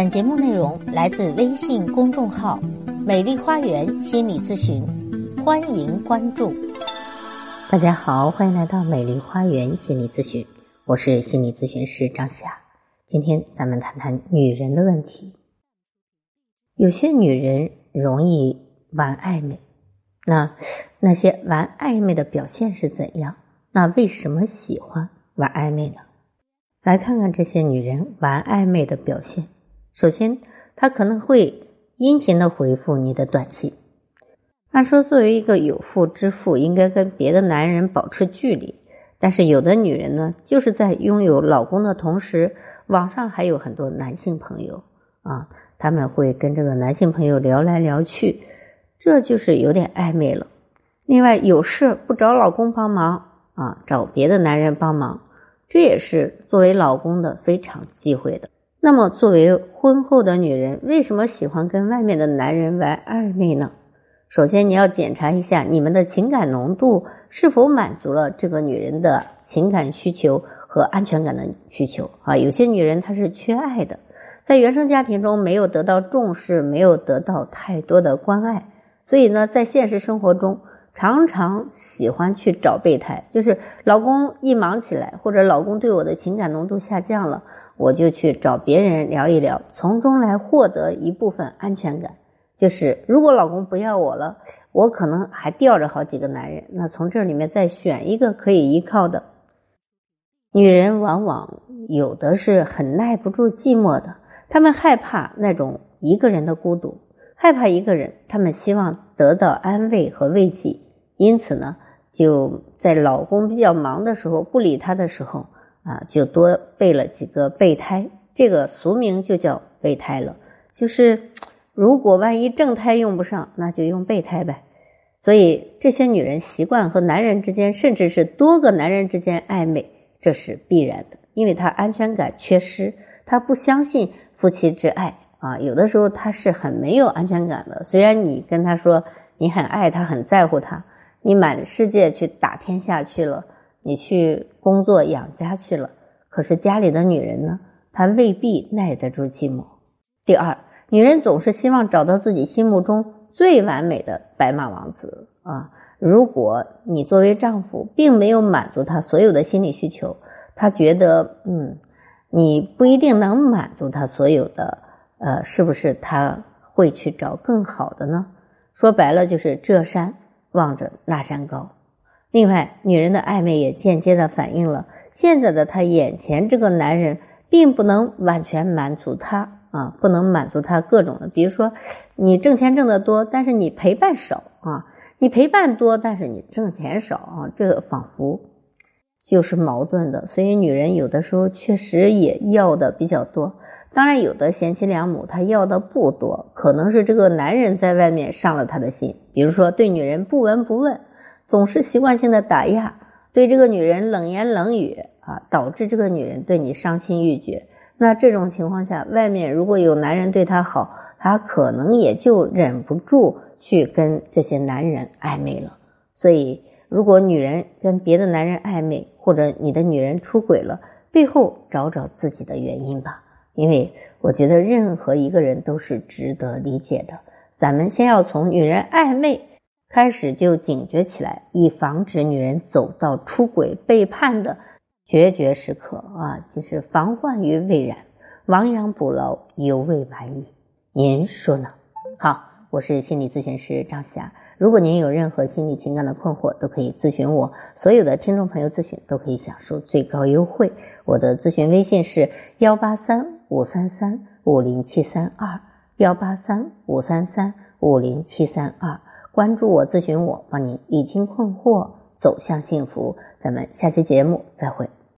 本节目内容来自微信公众号“美丽花园心理咨询”，欢迎关注。大家好，欢迎来到美丽花园心理咨询，我是心理咨询师张霞。今天咱们谈谈女人的问题。有些女人容易玩暧昧，那那些玩暧昧的表现是怎样？那为什么喜欢玩暧昧呢？来看看这些女人玩暧昧的表现。首先，他可能会殷勤的回复你的短信。按说，作为一个有妇之夫，应该跟别的男人保持距离。但是，有的女人呢，就是在拥有老公的同时，网上还有很多男性朋友啊，他们会跟这个男性朋友聊来聊去，这就是有点暧昧了。另外，有事不找老公帮忙啊，找别的男人帮忙。这也是作为老公的非常忌讳的。那么，作为婚后的女人，为什么喜欢跟外面的男人玩暧昧呢？首先，你要检查一下你们的情感浓度是否满足了这个女人的情感需求和安全感的需求啊。有些女人她是缺爱的，在原生家庭中没有得到重视，没有得到太多的关爱，所以呢，在现实生活中。常常喜欢去找备胎，就是老公一忙起来，或者老公对我的情感浓度下降了，我就去找别人聊一聊，从中来获得一部分安全感。就是如果老公不要我了，我可能还吊着好几个男人，那从这里面再选一个可以依靠的。女人往往有的是很耐不住寂寞的，她们害怕那种一个人的孤独。害怕一个人，她们希望得到安慰和慰藉，因此呢，就在老公比较忙的时候不理他的时候啊，就多备了几个备胎。这个俗名就叫备胎了。就是如果万一正胎用不上，那就用备胎呗。所以这些女人习惯和男人之间，甚至是多个男人之间暧昧，这是必然的，因为她安全感缺失，她不相信夫妻之爱。啊，有的时候她是很没有安全感的。虽然你跟她说你很爱她，很在乎她，你满世界去打天下去了，你去工作养家去了，可是家里的女人呢，她未必耐得住寂寞。第二，女人总是希望找到自己心目中最完美的白马王子啊。如果你作为丈夫并没有满足她所有的心理需求，她觉得嗯，你不一定能满足她所有的。呃，是不是她会去找更好的呢？说白了就是这山望着那山高。另外，女人的暧昧也间接的反映了现在的她眼前这个男人并不能完全满足她啊，不能满足她各种的，比如说你挣钱挣得多，但是你陪伴少啊，你陪伴多，但是你挣钱少啊，这个仿佛就是矛盾的。所以，女人有的时候确实也要的比较多。当然，有的贤妻良母，她要的不多，可能是这个男人在外面伤了她的心。比如说，对女人不闻不问，总是习惯性的打压，对这个女人冷言冷语啊，导致这个女人对你伤心欲绝。那这种情况下，外面如果有男人对她好，她可能也就忍不住去跟这些男人暧昧了。所以，如果女人跟别的男人暧昧，或者你的女人出轨了，背后找找自己的原因吧。因为我觉得任何一个人都是值得理解的，咱们先要从女人暧昧开始就警觉起来，以防止女人走到出轨背叛的决绝时刻啊！其实防患于未然，亡羊补牢，犹未晚矣。您说呢？好，我是心理咨询师张霞。如果您有任何心理情感的困惑，都可以咨询我。所有的听众朋友咨询都可以享受最高优惠。我的咨询微信是幺八三。五三三五零七三二幺八三五三三五零七三二，关注我，咨询我，帮你理清困惑，走向幸福。咱们下期节目再会。